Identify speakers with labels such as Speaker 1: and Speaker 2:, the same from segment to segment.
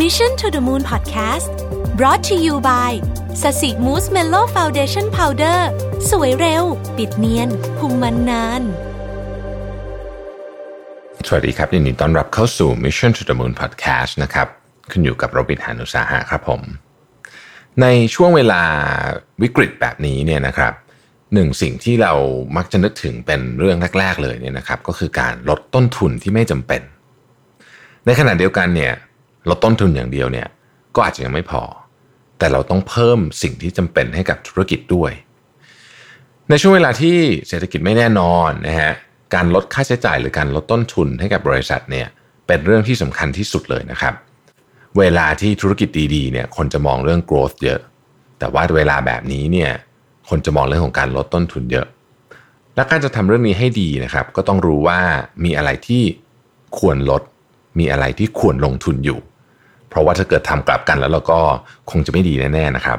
Speaker 1: Mission to the Moon Podcast brought to you by ศศิมูสเมลโล่ foundation powder สวยเร็ว ปิดเนียนคุมมันนาน
Speaker 2: สวัสดีครับยินดีต้อนรับเข้าสู่ Mission to the Moon Podcast นะครับ คุณอยู่กับรวิศ หาญอุตสาหะครับผม ในช่วงเวลาวิกฤตแบบนี้เนี่ยนะครับหนึ่งสิ่งที่เรามักจะนึกถึงเป็นเรื่องแรก ๆ เลยเนี่ยนะครับ ก็คือการลดต้นทุนที่ไม่จำเป็น ในขณะเดียวกันเนี่ย ลดต้นทุนอย่างเดียวเนี่ยก็อาจจะยังไม่พอ แต่เราต้องเพิ่มสิ่งที่จำเป็นให้กับธุรกิจด้วย ในช่วงเวลาที่เศรษฐกิจไม่แน่นอนนะฮะการลดค่าใช้จ่ายหรือการลดต้นทุนให้กับบริษัทเนี่ยเป็นเรื่องที่สำคัญที่สุดเลยนะครับ เวลาที่ธุรกิจดีๆเนี่ยคนจะมองเรื่อง growth เยอะ แต่ว่าเวลาแบบนี้เนี่ยคนจะมองเรื่องของการลดต้นทุนเยอะ และการจะทำเรื่องนี้ให้ดีนะครับ ก็ต้องรู้ว่ามีอะไรที่ควรลด มีอะไรที่ควรลงทุนอยู่ เพราะว่าถ้าเกิดทำกลับกันแล้วเราก็คงจะไม่ดีแน่ๆนะครับ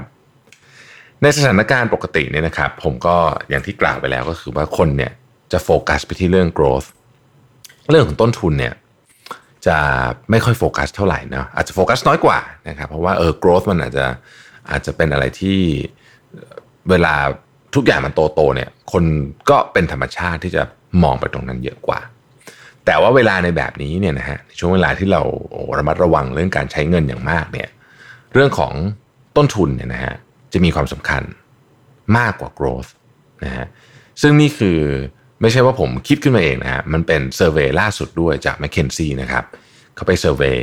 Speaker 2: ในสถานการณ์ปกติเนี่ยนะครับ ผมก็อย่างที่กล่าวไปแล้วก็คือว่าคนเนี่ยจะโฟกัสไปที่เรื่อง growth เรื่องของต้นทุนเนี่ยจะไม่ค่อยโฟกัสเท่าไหร่นะอาจจะโฟกัสน้อยกว่านะครับเพราะว่าเออ growth มันอาจจะอาจจะเป็นอะไรที่เวลาทุกอย่างมันโตโตเนี่ย คนก็เป็นธรรมชาติที่จะมองไปตรงนั้นเยอะกว่า แต่ว่าเวลาในแบบนี้เนี่ยนะฮะในช่วงเวลาที่เราระมัดระวังเรื่องการใช้เงินอย่างมากเนี่ยเรื่องของต้นทุนเนี่ยนะฮะจะมีความสำคัญมากกว่า growth นะฮะซึ่งนี่คือไม่ใช่ว่าผมคิดขึ้นมาเองนะฮะมันเป็น survey ล่าสุดด้วยจาก m c k เคนซี่นะครับเขาไป survey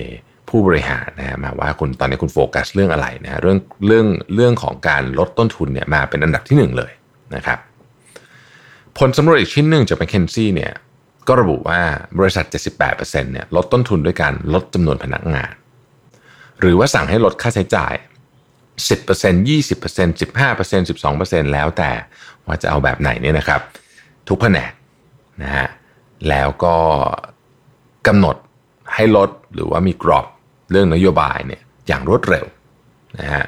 Speaker 2: ผู้บริหารนะฮะมาว่าคุณตอนนี้คุณโฟกัสเรื่องอะไรนะเรื่องเรื่องเรื่องของการลดต้นทุนเนี่ยมาเป็นอันดับที่หนึ่งเลยนะครับผลสำรวจอีกชิ้นหนึ่งจาก m c k เคนซี่เนี่ย ก็ระบุว่าบริษัท 78%เนี่ยลดต้นทุนด้วยการลดจำนวนพนักงาน หรือว่าสั่งให้ลดค่าใช้จ่าย 10% 20% 15% 12%แล้วแต่ว่าจะเอาแบบไหนเนี่ยนะครับ ทุกแผนกนะฮะแล้วก็กำหนดให้ลดหรือว่ามีกรอบเรื่องนโยบายเนี่ยอย่างรวดเร็วนะฮะ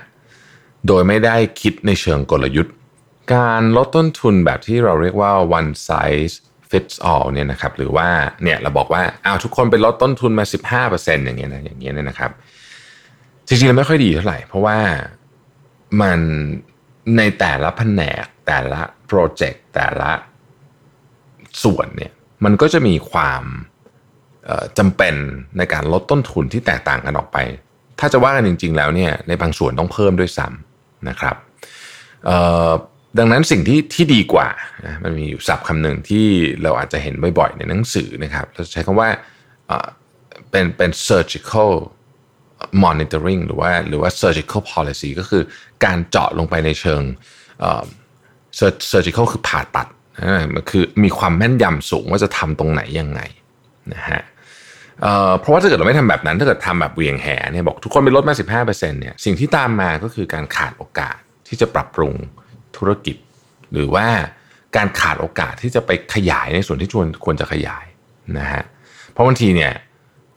Speaker 2: โดยไม่ได้คิดในเชิงกลยุทธ์ การลดต้นทุนแบบที่เราเรียกว่า one size fits all เนี่ยนะครับหรือว่าเนี่ยเราบอกว่าอ้าวทุกคนไปลดต้นทุนมา 15%อย่างเงี้ยนะอย่างเงี้ยเนี่ยนะครับ จริงๆแล้วไม่ค่อยดีเท่าไหร่ เพราะว่ามันในแต่ละแผนกแต่ละโปรเจกต์แต่ละส่วนเนี่ยมันก็จะมีความจำเป็นในการลดต้นทุนที่แตกต่างกันออกไป ถ้าจะว่ากันจริง ๆ แล้วเนี่ยในบางส่วนต้องเพิ่มด้วยซ้ำนะครับ ดังนั้นสิ่งที่ที่ดีกว่านะมันมีอยู่ศัพท์คำหนึ่งที่เราอาจจะเห็นบ่อยๆในหนังสือนะครับเราใช้คำว่าเป็นเป็น surgical monitoring หรือว่าหรือว่า surgical policy ก็คือการเจาะลงไปในเชิง surgical คือผ่าตัดมันคือมีความแม่นยำสูงว่าจะทำตรงไหนยังไงนะฮะเพราะว่าถ้าเกิดเราไม่ทำแบบนั้นถ้าเกิดทำแบบเวียงแหเนี่ยบอกทุกคนไปลดมา 15%เนี่ยสิ่งที่ตามมาก็คือการขาดโอกาสที่จะปรับปรุง ธุรกิจ หรือว่าการขาดโอกาสที่จะไปขยายในส่วนที่ควรควรจะขยายนะฮะเพราะบางทีเนี่ย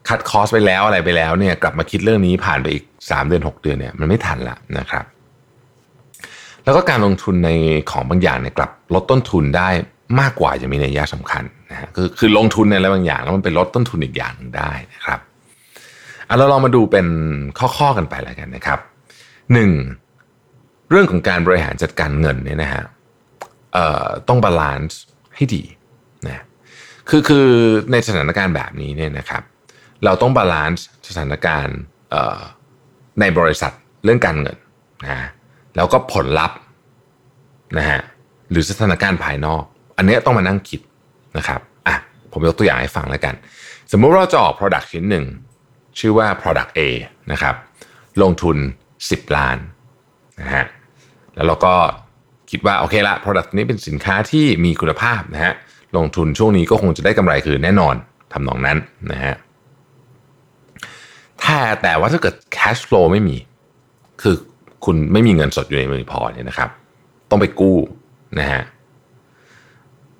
Speaker 2: คัดคอสไปแล้วอะไรไปแล้วเนี่ยกลับมาคิดเรื่องนี้ผ่านไปอีก 3 เดือน 6 เดือนเนี่ยมันไม่ทันละนะครับแล้วก็การลงทุนในของบางอย่างเนี่ยกลับลดต้นทุนได้มากอย่างมีนัยยะสำคัญนะฮะคือคือลงทุนในอะไรบางอย่างแล้วมันไปลดต้นทุนอีกอย่างได้นะครับเอาเราลองมาดูเป็นข้อๆกันไปแล้วกันนะครับหนึ่ง เรื่องของการบริหารจัดการเงินเนี่ยนะฮะต้อง balance ให้ดีนะคือคือในสถานการณ์แบบนี้เนี่ยนะครับ เราต้อง balance สถานการณ์ในบริษัทเรื่องการเงินนะแล้วก็ผลลัพธ์นะฮะหรือสถานการณ์ภายนอก อันนี้ต้องมานั่งคิดนะครับอะผมยกตัวอย่างให้ฟังแล้วกัน สมมุติเราจะออก Product ชิ้นหนึ่ง ชื่อว่า Product A นะครับลงทุน 10 ล้านนะฮะ แล้วเราก็คิดว่าโอเคละ Product นี้เป็นสินค้าที่มีคุณภาพนะฮะลงทุนช่วงนี้ก็คงจะได้กำไรคือแน่นอนทำนองนั้นนะฮะถ้าแต่ว่าถ้าเกิด cash flow ไม่มี คือคุณไม่มีเงินสดอยู่ในมือพอเนี่ยนะครับ ต้องไปกู้นะฮะ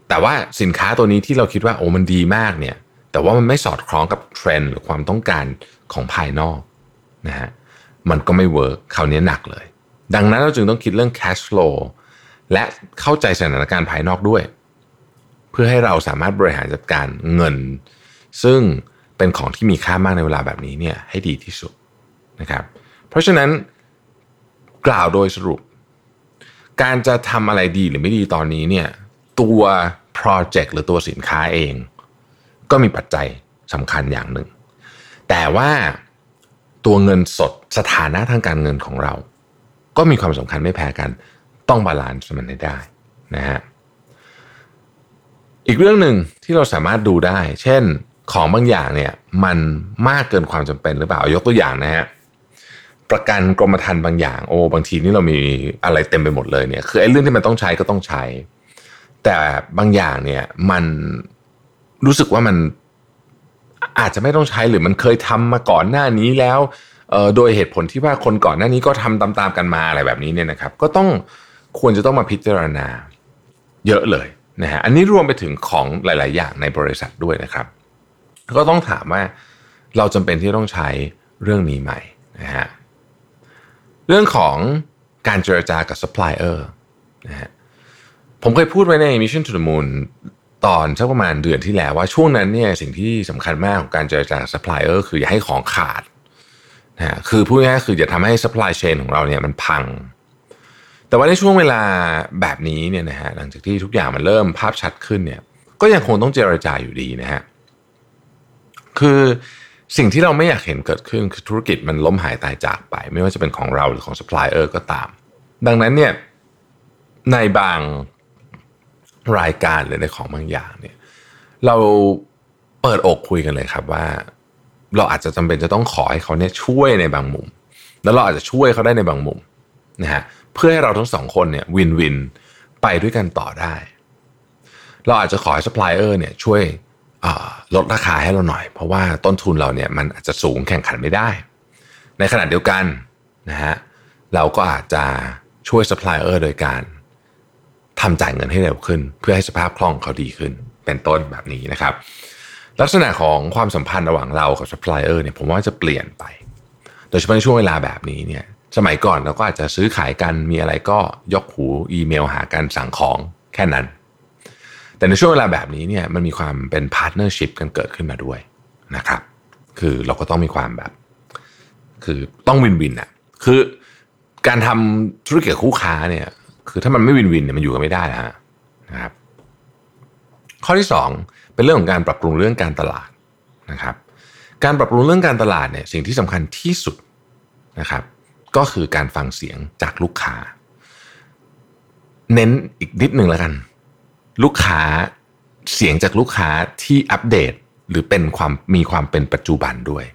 Speaker 2: แต่ว่าสินค้าตัวนี้ที่เราคิดว่าโอ้มันดีมากเนี่ย แต่ว่ามันไม่สอดคล้องกับเทรนด์หรือความต้องการของภายนอกนะฮะมันก็ไม่ work คราวนี้หนักเลย ดังนั้นเราจึงต้องคิดเรื่อง cash flow และเข้าใจสถานการณ์ภายนอกด้วย เพื่อให้เราสามารถบริหารจัดการเงิน ซึ่งเป็นของที่มีค่ามากในเวลาแบบนี้เนี่ยให้ดีที่สุดนะครับ เพราะฉะนั้นกล่าวโดยสรุป การจะทำอะไรดีหรือไม่ดีตอนนี้เนี่ยตัวโปรเจกต์หรือตัวสินค้าเอง ก็มีปัจจัยสำคัญอย่างหนึ่ง แต่ว่าตัวเงินสดสถานะทางการเงินของเรา ก็มีความสำคัญไม่แพ้กัน ต้อง balance มันให้ได้นะฮะอีกเรื่องหนึ่งที่เราสามารถดูได้ เช่นของบางอย่างเนี่ยมันมากเกินความจำเป็นหรือเปล่ายกตัวอย่างนะฮะประกันกรมธรรม์บางอย่างโอ้บางทีนี่เรามีอะไรเต็มไปหมดเลยเนี่ยคือไอ้เรื่องที่มันต้องใช้ก็ต้องใช้ แต่บางอย่างเนี่ยมันรู้สึกว่ามันอาจจะไม่ต้องใช้หรือมันเคยทำมาก่อนหน้านี้แล้ว โดยเหตุผลที่ว่าคนก่อนหน้านี้ก็ทำตามๆกันมาอะไรแบบนี้เนี่ยนะครับ ก็ต้องควรจะต้องมาพิจารณาเยอะเลยนะฮะอันนี้รวมไปถึงของหลาย ๆ อย่างในบริษัทด้วยนะครับ ก็ต้องถามว่าเราจำเป็นที่ต้องใช้เรื่องนี้ไหมนะฮะเรื่องของการเจรจากับซัพพลายเออร์นะฮะผมเคยพูดไว้ใน Mission to the Moon ตอนสักประมาณเดือนที่แล้วว่าช่วงนั้นเนี่ยสิ่งที่สำคัญมากของการเจรจากับซัพพลายเออร์คืออย่าให้ของขาด นะคือพูดง่ายๆคืออย่าทำให้ supply chain ของเราเนี่ยมันพัง แต่ว่าในช่วงเวลาแบบนี้เนี่ยนะฮะหลังจากที่ทุกอย่างมันเริ่มภาพชัดขึ้นเนี่ยก็ยังคงต้องเจรจาอยู่ดีนะฮะคือสิ่งที่เราไม่อยากเห็นเกิดขึ้นคือธุรกิจมันล้มหายตายจากไป ไม่ว่าจะเป็นของเราหรือของซัพพลายเออร์ก็ตาม ดังนั้นเนี่ยในบางรายการหรือในของบางอย่างเนี่ยเราเปิดอกคุยกันเลยครับว่า เราอาจจะจำเป็นจะต้องขอให้เขาเนี่ยช่วยในบางมุม แล้วเราอาจจะช่วยเขาได้ในบางมุมนะฮะเพื่อให้เราทั้งสองคนเนี่ย win-win ไปด้วยกันต่อได้ เราอาจจะขอให้ซัพพลายเออร์เนี่ยช่วยลดราคาให้เราหน่อย เพราะว่าต้นทุนเราเนี่ยมันอาจจะสูงแข่งขันไม่ได้ ในขณะเดียวกันนะฮะเราก็อาจจะช่วยซัพพลายเออร์โดยการทำจ่ายเงินให้เร็วขึ้น เพื่อให้สภาพคล่องเขาดีขึ้น เป็นต้นแบบนี้นะครับ ลักษณะของความสัมพันธ์ระหว่างเรากับซัพพลายเออร์เนี่ยผมว่าจะเปลี่ยนไป โดยเฉพาะในช่วงเวลาแบบนี้เนี่ยสมัยก่อนเราก็อาจจะซื้อขายกันมีอะไรก็ยกหูอีเมลหากันสั่งของแค่นั้น แต่ในช่วงเวลาแบบนี้เนี่ยมันมีความเป็น partnership กันเกิดขึ้นมาด้วยนะครับ คือเราก็ต้องมีความแบบ คือต้อง win-win อะคือการทำธุรกิจคู่ค้าเนี่ย คือถ้ามันไม่วินวินเนี่ยมันอยู่กันไม่ได้นะนะครับ ข้อที่2 เป็นเรื่องของการปรับปรุงเรื่องการตลาดนะครับ การปรับปรุงเรื่องการตลาดเนี่ยสิ่งที่สำคัญที่สุดนะครับ ก็คือการฟังเสียงจากลูกค้า เน้นอีกนิดหนึ่งแล้วกัน ลูกค้าเสียงจากลูกค้าที่อัปเดตหรือเป็นความมีความเป็นปัจจุบันด้วย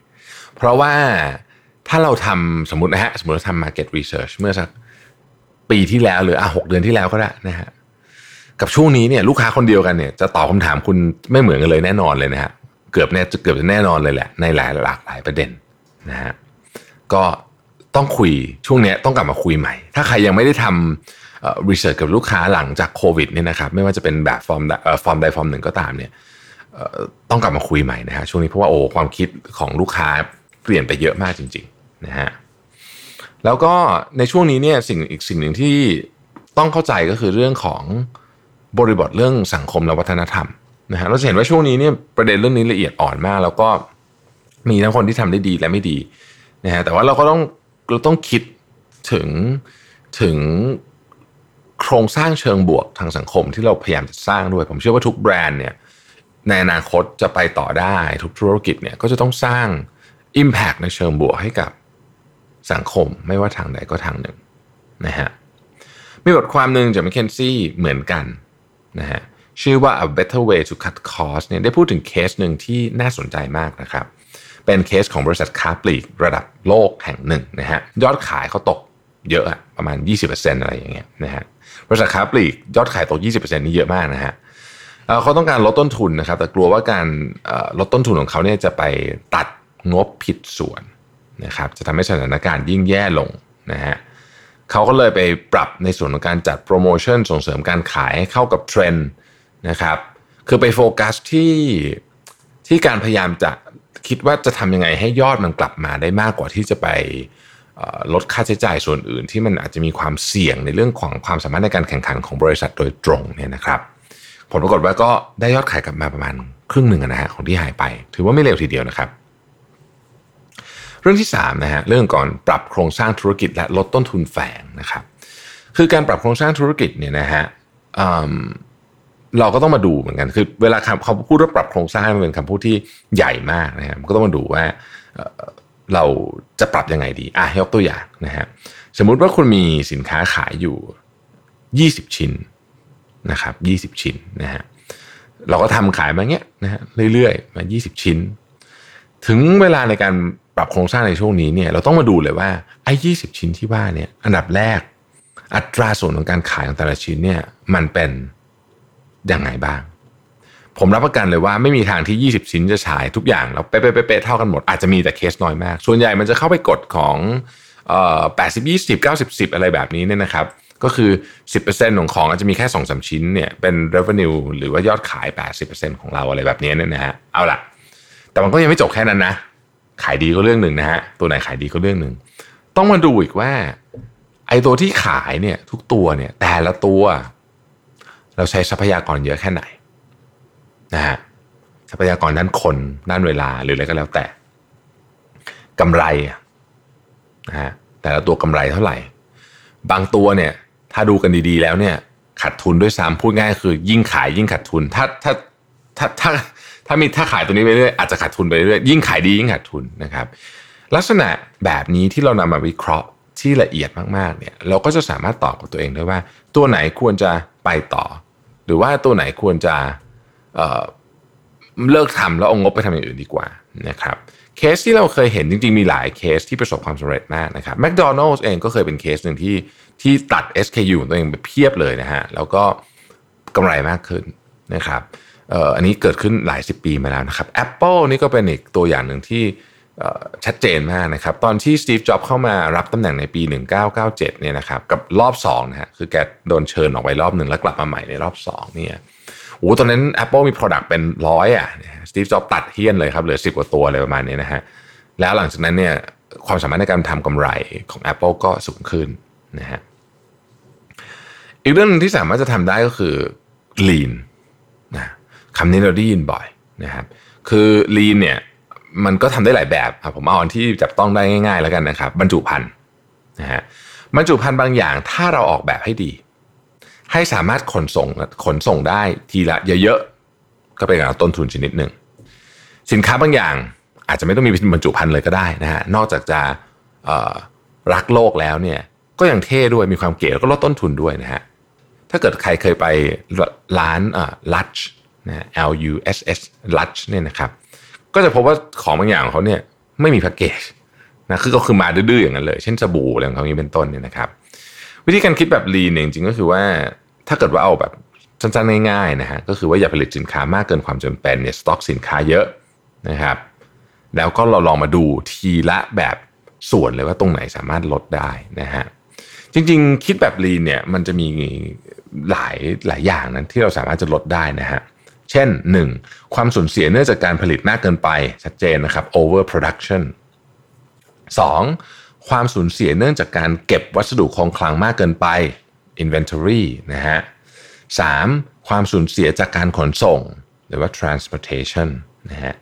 Speaker 2: เพราะว่าถ้าเราทำสมมตินะฮะสมมติเราทำ market research เมื่อสักปีที่แล้วหรืออะหกเดือนที่แล้วก็ได้นะฮะ กับช่วงนี้เนี่ยลูกค้าคนเดียวกันเนี่ยจะตอบคำถามคุณไม่เหมือนกันเลยแน่นอนเลยนะฮะเกือบเนี่ยจะเกือบจะแน่นอนเลยแหละในหลายหลากหลายประเด็นนะฮะก็ต้องคุยช่วงนี้ต้องกลับมาคุยใหม่ ถ้าใครยังไม่ได้ทำ research กับลูกค้าหลังจากโควิดเนี่ยนะครับไม่ว่าจะเป็นแบบฟอร์มฟอร์มใดฟอร์มหนึ่งก็ตามเนี่ยต้องกลับมาคุยใหม่นะฮะช่วงนี้เพราะว่าโอ้ความคิดของลูกค้าเปลี่ยนไปเยอะมากจริงๆนะฮะแล้วก็ในช่วงนี้เนี่ยสิ่งอีกสิ่งหนึ่งที่ต้องเข้าใจก็คือเรื่องของ บริบทเรื่องสังคมและวัฒนธรรมนะฮะเราจะเห็นว่าช่วงนี้เนี่ยประเด็นเรื่องนี้ละเอียดอ่อนมาก แล้วก็มีทั้งคนที่ทำได้ดีและไม่ดีนะฮะแต่ว่าเราก็ต้องเราต้องคิดถึงถึงโครงสร้างเชิงบวกทางสังคมที่เราพยายามจะสร้างด้วย ผมเชื่อว่าทุกแบรนด์เนี่ยในอนาคตจะไปต่อได้ทุกธุรกิจเนี่ยก็จะต้องสร้าง Impact ในเชิงบวกให้กับสังคมไม่ว่าทางใดก็ทางหนึ่งนะฮะมีบทความหนึ่งจาก McKinsey เหมือนกัน นะฮะชื่อว่า a better way to cut cost เนี่ยได้พูดถึงเคสหนึ่งที่น่าสนใจมากนะครับ เป็นเคสของบริษัทค้าปลีกระดับโลกแห่งหนึ่งนะฮะยอดขายเขาตกเยอะประมาณ 20%อะไรอย่างเงี้ยนะฮะบริษัทค้าปลีกยอดขายตก 20%นี่เยอะมากนะฮะเขาต้องการลดต้นทุนนะครับ แต่กลัวว่าการลดต้นทุนของเขาเนี่ยจะไปตัดงบผิดส่วนนะครับ จะทำให้สถานการณ์ยิ่งแย่ลงนะฮะ เขาก็เลยไปปรับในส่วนของการจัดโปรโมชั่นส่งเสริมการขายให้เข้ากับเทรนด์นะครับ คือไปโฟกัสที่ที่การพยายามจะคิดว่าจะทำยังไงให้ยอดมันกลับมาได้มากกว่าที่จะไปลดค่าใช้จ่ายส่วนอื่น ที่มันอาจจะมีความเสี่ยงในเรื่องของความสามารถในการแข่งขันของบริษัทโดยตรงเนี่ยนะครับ ผลปรากฏว่าก็ได้ยอดขายกลับมาประมาณครึ่งหนึ่งนะฮะของที่หายไป ถือว่าไม่เร็วทีเดียวนะครับ เรื่องที่3นะฮะเรื่องก่อนปรับโครงสร้างธุรกิจและลดต้นทุนแฝงนะครับ คือการปรับโครงสร้างธุรกิจเนี่ยนะฮะเราก็ต้องมาดูเหมือนกัน คือเวลาเขาพูดว่าปรับโครงสร้างมันเป็นคำพูดที่ใหญ่มากนะฮะก็ต้องมาดูว่าเราจะปรับยังไงดีอะยกตัวอย่างนะฮะสมมุติว่าคุณมีสินค้าขายอยู่ 20 ชิ้นนะครับ20 ชิ้นนะฮะเราก็ทำขายมาเงี้ยนะฮะเรื่อยๆ มา 20 ชิ้น ถึงเวลาในการ รับโครงสร้างในช่วงนี้เนี่ยเราต้องมาดูเลยว่าไอ้20ชิ้นที่ว่าเนี่ยอันดับแรก อัตราส่วนของการขายของแต่ละชิ้นเนี่ยมันเป็นยังไงบ้าง ผมรับประกันเลยว่าไม่มีทางที่ 20 ชิ้นจะฉายทุกอย่างแล้วเป๊ะๆเท่ากันหมดอาจจะมีแต่เคสน้อยมาก ส่วนใหญ่มันจะเข้าไปกดของเอ่อ80 20 90 10อะไรแบบนี้เนี่ยนะครับ ก็คือ 10%ของของอาจจะมีแค่2อสชิ้นเนี่ยเป็น revenue หรือว่ายอดขาย 80%ของเราอะไรแบบนี้เนี่ยนะฮะเอาล่ะ แต่มันก็ยังไม่จบแค่นั้นนะ ขายดีก็เรื่องหนึ่งนะฮะตัวไหนขายดีก็เรื่องหนึ่งต้องมาดูอีกว่าไอ้ตัวที่ขายเนี่ยทุกตัวเนี่ยแต่ละตัว เราใช้ทรัพยากรเยอะแค่ไหนนะฮะทรัพยากรด้านคนด้านเวลาหรืออะไรก็แล้วแต่กำไรนะฮะแต่ละตัวกำไรเท่าไหร่ บางตัวเนี่ยถ้าดูกันดีๆแล้วเนี่ยขาดทุนด้วยซ้ำพูดง่ายคือ ยิ่งขายยิ่งขาดทุน ถ้าถ้าถ้าถ้า ถ้ามีถ้าขายตัวนี้ไปเรื่อยอาจจะขาดทุนไปเรื่อยยิ่งขายดียิ่งขาดทุนนะครับ ลักษณะแบบนี้ที่เรานำมาวิเคราะห์ที่ละเอียดมากๆเนี่ยเราก็จะสามารถตอบกับตัวเองได้ว่า ตัวไหนควรจะไปต่อ หรือว่าตัวไหนควรจะเลิกทำแล้วเอางบไปทำอย่างอื่นดีกว่านะครับเคสที่เราเคยเห็นจริงๆ มีหลายเคสที่ประสบความสำเร็จมากนะครับแมคโดนัลด์เองก็เคยเป็นเคสหนึ่งที่ที่ตัด SKU ตัวเองไปเพียบเลยนะฮะแล้วก็กำไรมากขึ้นนะครับ อันนี้เกิดขึ้นหลายสิบปีมาแล้วนะครับ Apple นี่ก็เป็นอีกตัวอย่างหนึ่งที่ชัดเจนมากนะครับ ตอนที่สตีฟจ็อบเข้ามารับตำแหน่งในปี 1997เนี่ยนะครับกับรอบ2นะฮะคือแกโดนเชิญออกไปรอบหนึ่งแล้วกลับมาใหม่ในรอบ2เนี่ยโอ้ตอนนั้น Apple มี Product เป็นร้อยอะสตีฟจ็อบตัดเฮี้ยนเลยครับเหลือสิบกว่าตัวอะไรประมาณนี้นะฮะแล้วหลังจากนั้นเนี่ยความสามารถในการทำกำไรของ Apple ก็สูงขึ้นนะฮะอีกเรื่องนึงที่สามารถจะทำได้ก็คือ lean นะ คำนี้เราได้ยินบ่อยนะครับ คือ lean เนี่ยมันก็ทำได้หลายแบบผมเอาอันที่จับต้องได้ง่าย ๆ แล้วกันนะครับ บรรจุภัณฑ์นะฮะบรรจุภัณฑ์บางอย่างถ้าเราออกแบบให้ดี ให้สามารถขนส่งขนส่งได้ทีละเยอะๆก็เป็นการต้นทุนชนิดหนึ่งสินค้าบางอย่างอาจจะไม่ต้องมีบรรจุภัณฑ์เลยก็ได้นะฮะนอกจากจะรักโลกแล้วเนี่ยก็ยังเท่ด้วยมีความเก๋แล้วก็ลดต้นทุนด้วยนะฮะถ้าเกิดใครเคยไปร้านลัช นะ L U S S ลัชเนี่ยนะครับก็จะพบว่าของบางอย่างของเขาเนี่ยไม่มีแพ็กเกจนะคือก็คือมาดื้อๆอย่างนั้นเลย เช่นสบู่อะไรของเขานี้เป็นต้นเนี่ยนะครับ วิธีการคิดแบบลีนจริงๆก็คือว่าถ้าเกิดว่าเอาแบบสั้นๆง่ายๆนะฮะก็คือว่าอย่าผลิตสินค้ามากเกินความจำเป็นเนี่ยสต็อกสินค้าเยอะนะครับ แล้วก็เราลองมาดูทีละแบบส่วนเลยว่าตรงไหนสามารถลดได้นะฮะจริงๆ คิดแบบลีนเนี่ยมันจะมีหลายหลายอย่างนั้นที่เราสามารถจะลดได้นะฮะ เช่น 1. ความสูญเสียเนื่องจากการผลิตมากเกินไปชัดเจนนะครับ over production 2. ความสูญเสียเนื่องจากการเก็บวัสดุคงคลังมากเกินไป inventory นะฮะ 3. ความสูญเสียจากการขนส่ง หรือว่า transportation นะฮะ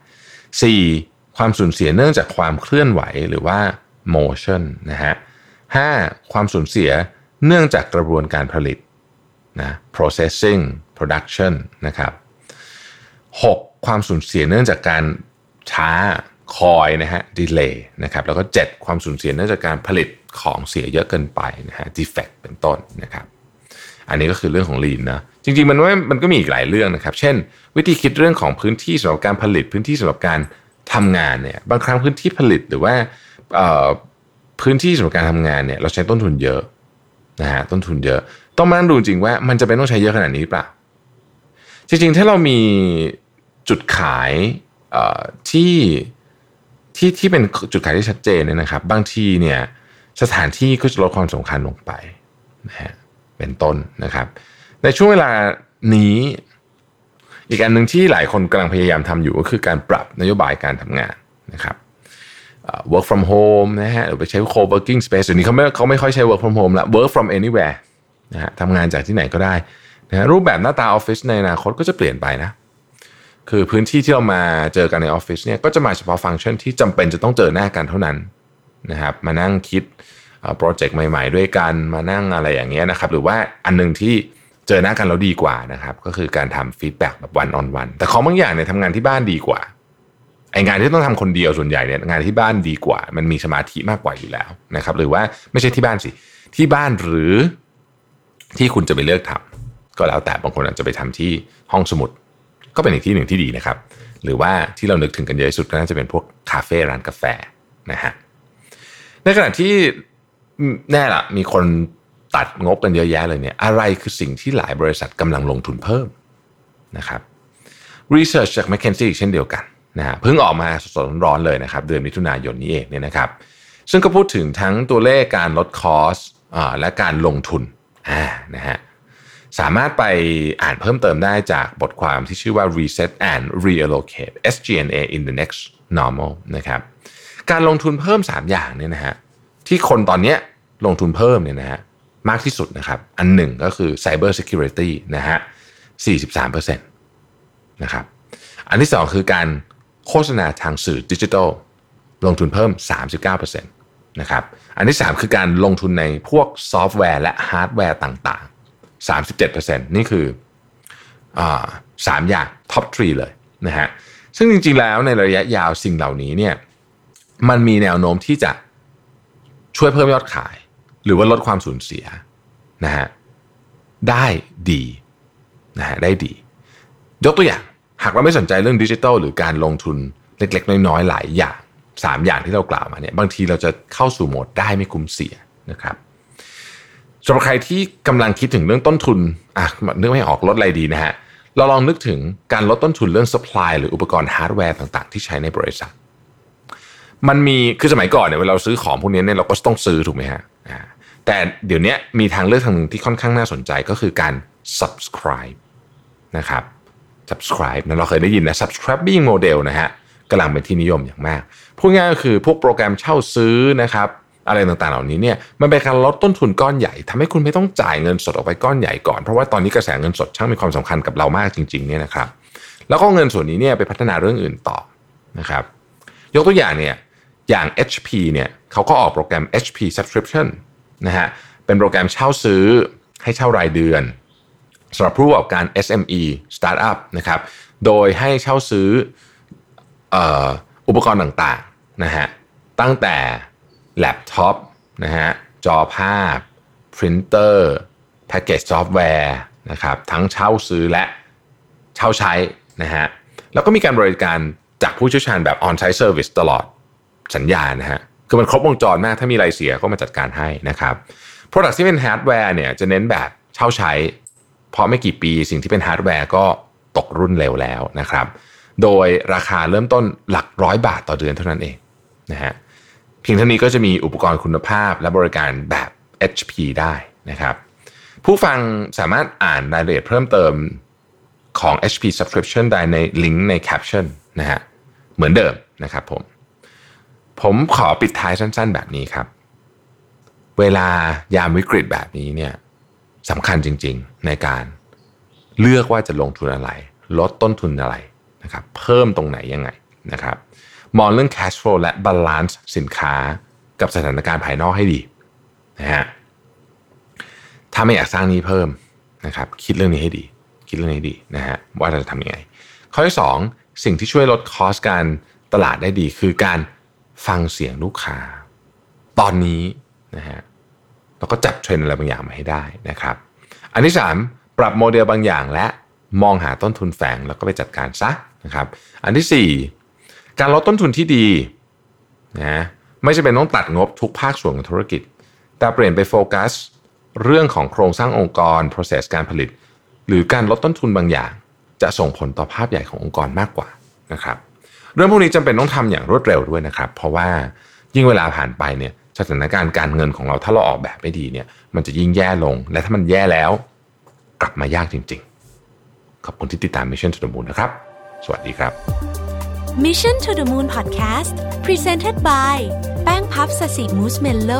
Speaker 2: 4. ความสูญเสียเนื่องจากความเคลื่อนไหวหรือว่า motion นะฮะ 5. ความสูญเสียเนื่องจากกระบวนการผลิตนะ processing production นะครับ 6. ความสูญเสียเนื่องจากการช้าคอยนะฮะดีเลย์นะครับแล้วก็ 7. ความสูญเสียเนื่องจากการผลิตของเสียเยอะเกินไปนะฮะ defect เป็นต้นนะครับอันนี้ก็คือเรื่องของลีนนะจริงๆมันว่ามันก็มีอีกหลายเรื่องนะครับ เช่น วิธีคิดเรื่องของพื้นที่สำหรับการผลิตพื้นที่สำหรับการทำงานเนี่ยบางครั้งพื้นที่ผลิตหรือว่าพื้นที่สำหรับการทำงานเนี่ยเราใช้ต้นทุนเยอะนะฮะต้นทุนเยอะ ต้องมาดูจริงว่ามันจะเป็นต้องใช้เยอะขนาดนี้เปล่า จริงๆ ถ้าเรามีจุดขายที่ที่ที่เป็นจุดขายที่ชัดเจนเนี่ยนะครับ บางทีเนี่ยสถานที่ก็จะลดความสำคัญลงไปนะฮะเป็นต้นนะครับ ในช่วงเวลานี้อีกอันหนึ่งที่หลายคนกำลังพยายามทำอยู่ก็คือการปรับนโยบายการทำงานนะครับ work from home นะฮะหรือไปใช้ co-working space เดี๋ยวนี้เขาไม่เขาไม่ค่อยใช้ work from home ละ work from anywhere นะฮะทำงานจากที่ไหนก็ได้ นะรูปแบบหน้าตาออฟฟิศในอนาคตก็จะเปลี่ยนไปนะคือพื้นที่ที่เรามาเจอกันในออฟฟิศเนี่ยก็จะมาเฉพาะฟังก์ชันที่จำเป็นจะต้องเจอหน้ากันเท่านั้นนะครับมานั่งคิดโปรเจกต์ใหม่ ๆ ด้วยกันมานั่งอะไรอย่างเงี้ยนะครับหรือว่าอันนึงที่เจอหน้ากันแล้วดีกว่านะครับก็คือการทำ feedback แบบ one-on-one แต่ของบางอย่างเนี่ยทำงานที่บ้านดีกว่าไอ้งานที่ต้องทำคนเดียวส่วนใหญ่เนี่ยงานที่บ้านดีกว่า มันมีสมาธิมากกว่าอยู่แล้วนะครับหรือว่าไม่ใช่ที่บ้านสิที่บ้านหรือที่คุณจะไปเลือกทำ ก็แล้วแต่บางคนอาจจะไปทำที่ห้องสมุด ก็เป็นอีกที่หนึ่งที่ดีนะครับ หรือว่าที่เรานึกถึงกันเยอะที่สุดก็น่าจะเป็นพวกคาเฟ่ร้านกาแฟนะฮะในขณะที่แน่ละมีคนตัดงบกันเยอะแยะเลยเนี่ยอะไรคือสิ่งที่หลายบริษัทกำลังลงทุนเพิ่มนะครับรีเสิร์ชจาก m c k เคนซี่เช่นเดียวกันนะฮะเพิ่งออกมาสดร้อนเลยนะครับ เดือนมิถุนายนนี้เองเนี่ยนะครับ ซึ่งก็พูดถึงทั้งตัวเลขการลดคอสและการลงทุนนะฮะ สามารถไปอ่านเพิ่มเติมได้จากบทความที่ชื่อว่า Reset and Reallocate SG&A in the next normal นะครับการลงทุนเพิ่ม 3 อย่างเนี่ยนะฮะที่คนตอนนี้ลงทุนเพิ่มเนี่ยนะฮะมากที่สุดนะครับอันหนึ่งก็คือ Cyber Security นะฮะ43%นะครับอันที่สองคือการโฆษณาทางสื่อดิจิทัลลงทุนเพิ่ม 39%นะครับอันที่ 3 คือการลงทุนในพวกซอฟต์แวร์และฮาร์ดแวร์ต่างๆ 37%นี่คืออสามอย่างท็อปทรีเลยนะฮะซึ่งจริงๆแล้วในระยะยาวสิ่งเหล่านี้เนี่ยมันมีแนวโน้มที่จะช่วยเพิ่มยอดขาย หรือว่าลดความสูญเสียนะฮะได้ดีนะฮะได้ดี ยกตัวอย่าง หากเราไม่สนใจเรื่องดิจิทัลหรือการลงทุนเล็กๆ น้อยๆ หลายอย่างสามอย่างที่เรากล่าวมาเนี่ยบางทีเราจะเข้าสู่โหมดได้ไม่คุ้มเสียนะครับ สำหรับใครที่กำลังคิดถึงเรื่องต้นทุนอะนึกไม่ออกลดอะไรดีนะฮะเราลองนึกถึงการลดต้นทุนเรื่อง supply หรืออุปกรณ์ฮาร์ดแวร์ต่างๆ ที่ใช้ในบริษัท มันมีคือสมัยก่อนเนี่ยเวลาเราซื้อของพวกนี้เนี่ยเราก็ต้องซื้อถูกไหมฮะแต่เดี๋ยวนี้มีทางเลือกทางนึงที่ค่อนข้างน่าสนใจก็คือการ subscribe นะครับ subscribe นะเราเคยได้ยินนะ subscription model นะฮะกำลังเป็นที่นิยมอย่างมากพูดง่ายก็คือพวกโปรแกรมเช่าซื้อนะครับ อะไรต่างๆ เหล่านี้เนี่ยมันเป็นการลดต้นทุนก้อนใหญ่ทำให้คุณไม่ต้องจ่ายเงินสดออกไปก้อนใหญ่ก่อนเพราะว่าตอนนี้กระแสเงินสดช่างมีความสำคัญกับเรามากจริงๆเนี่ยนะครับ แล้วก็เงินส่วนนี้เนี่ยไปพัฒนาเรื่องอื่นต่อนะครับ ยกตัวอย่างเนี่ยอย่าง HP เนี่ยเขาก็ออกโปรแกรม HP subscription นะฮะเป็นโปรแกรมเช่าซื้อให้เช่ารายเดือนสำหรับผู้ประกอบการ SME Startup นะครับ โดยให้เช่าซื้ออุปกรณ์ต่างๆนะฮะตั้งแต่ แล็ปท็อปนะฮะจอภาพพรินเตอร์แพ็กเกจซอฟต์แวร์นะครับทั้งเช่าซื้อและเช่าใช้นะฮะแล้วก็มีการบริการจากผู้เชี่ยวชาญแบบ on-site service ตลอดสัญญานะฮะคือมันครบวงจรมากถ้ามีอะไรเสียก็มาจัดการให้นะครับ Product ที่เป็นฮาร์ดแวร์เนี่ยจะเน้นแบบเช่าใช้ พอไม่กี่ปีสิ่งที่เป็นฮาร์ดแวร์ก็ตกรุ่นเร็วแล้วนะครับ โดยราคาเริ่มต้นหลักร้อยบาทต่อเดือนเท่านั้นเองนะฮะ พียงเท่านี้ก็จะมีอุปกรณ์คุณภาพและบริการแบบ HP ได้นะครับ ผู้ฟังสามารถอ่านรายละเอียดเพิ่มเติมของ HP subscription ได้ในลิงก์ในแคปชั่นนะฮะเหมือนเดิมนะครับผม ผมขอปิดท้ายสั้นๆ แบบนี้ครับ เวลายามวิกฤตแบบนี้เนี่ยสำคัญจริงๆ ในการเลือกว่าจะลงทุนอะไร ลดต้นทุนอะไรนะครับ เพิ่มตรงไหนยังไงนะครับ มองเรื่อง cash flow และ balance สินค้ากับสถานการณ์ภายนอกให้ดีนะฮะถ้าไม่อยากสร้างนี้เพิ่มนะครับ คิดเรื่องนี้ให้ดี คิดเรื่องนี้ดีนะฮะว่าเราจะทำยังไง ข้อที่ 2 สิ่งที่ช่วยลดคอสการตลาดได้ดี คือการฟังเสียงลูกค้า ตอนนี้นะฮะแล้วก็จับเทรนอะไรบางอย่างมาให้ได้นะครับ อันที่ 3 ปรับโมเดลบางอย่างและมองหาต้นทุนแฝงแล้วก็ไปจัดการซะนะครับ อันที่ 4 การลดต้นทุนที่ดีนะไม่จำเป็นต้องตัดงบทุกภาคส่วนของธุรกิจ แต่เปลี่ยนไปโฟกัส เรื่องของโครงสร้างองค์กร process การผลิต หรือการลดต้นทุนบางอย่าง จะส่งผลต่อภาพใหญ่ขององค์กรมากกว่านะครับเรื่องพวกนี้จำเป็นต้องทำอย่างรวดเร็วด้วยนะครับ เพราะว่ายิ่งเวลาผ่านไปเนี่ยสถานการณ์การเงินของเราถ้าเราออกแบบไม่ดีเนี่ยมันจะยิ่งแย่ลง และถ้ามันแย่แล้ว กลับมายากจริง ๆ ขอบคุณที่ติดตาม Mission to the Moon นะครับ สวัสดีครับ
Speaker 1: Mission to the Moon Podcast Presented by แป้งพับสสิมูสเมลโล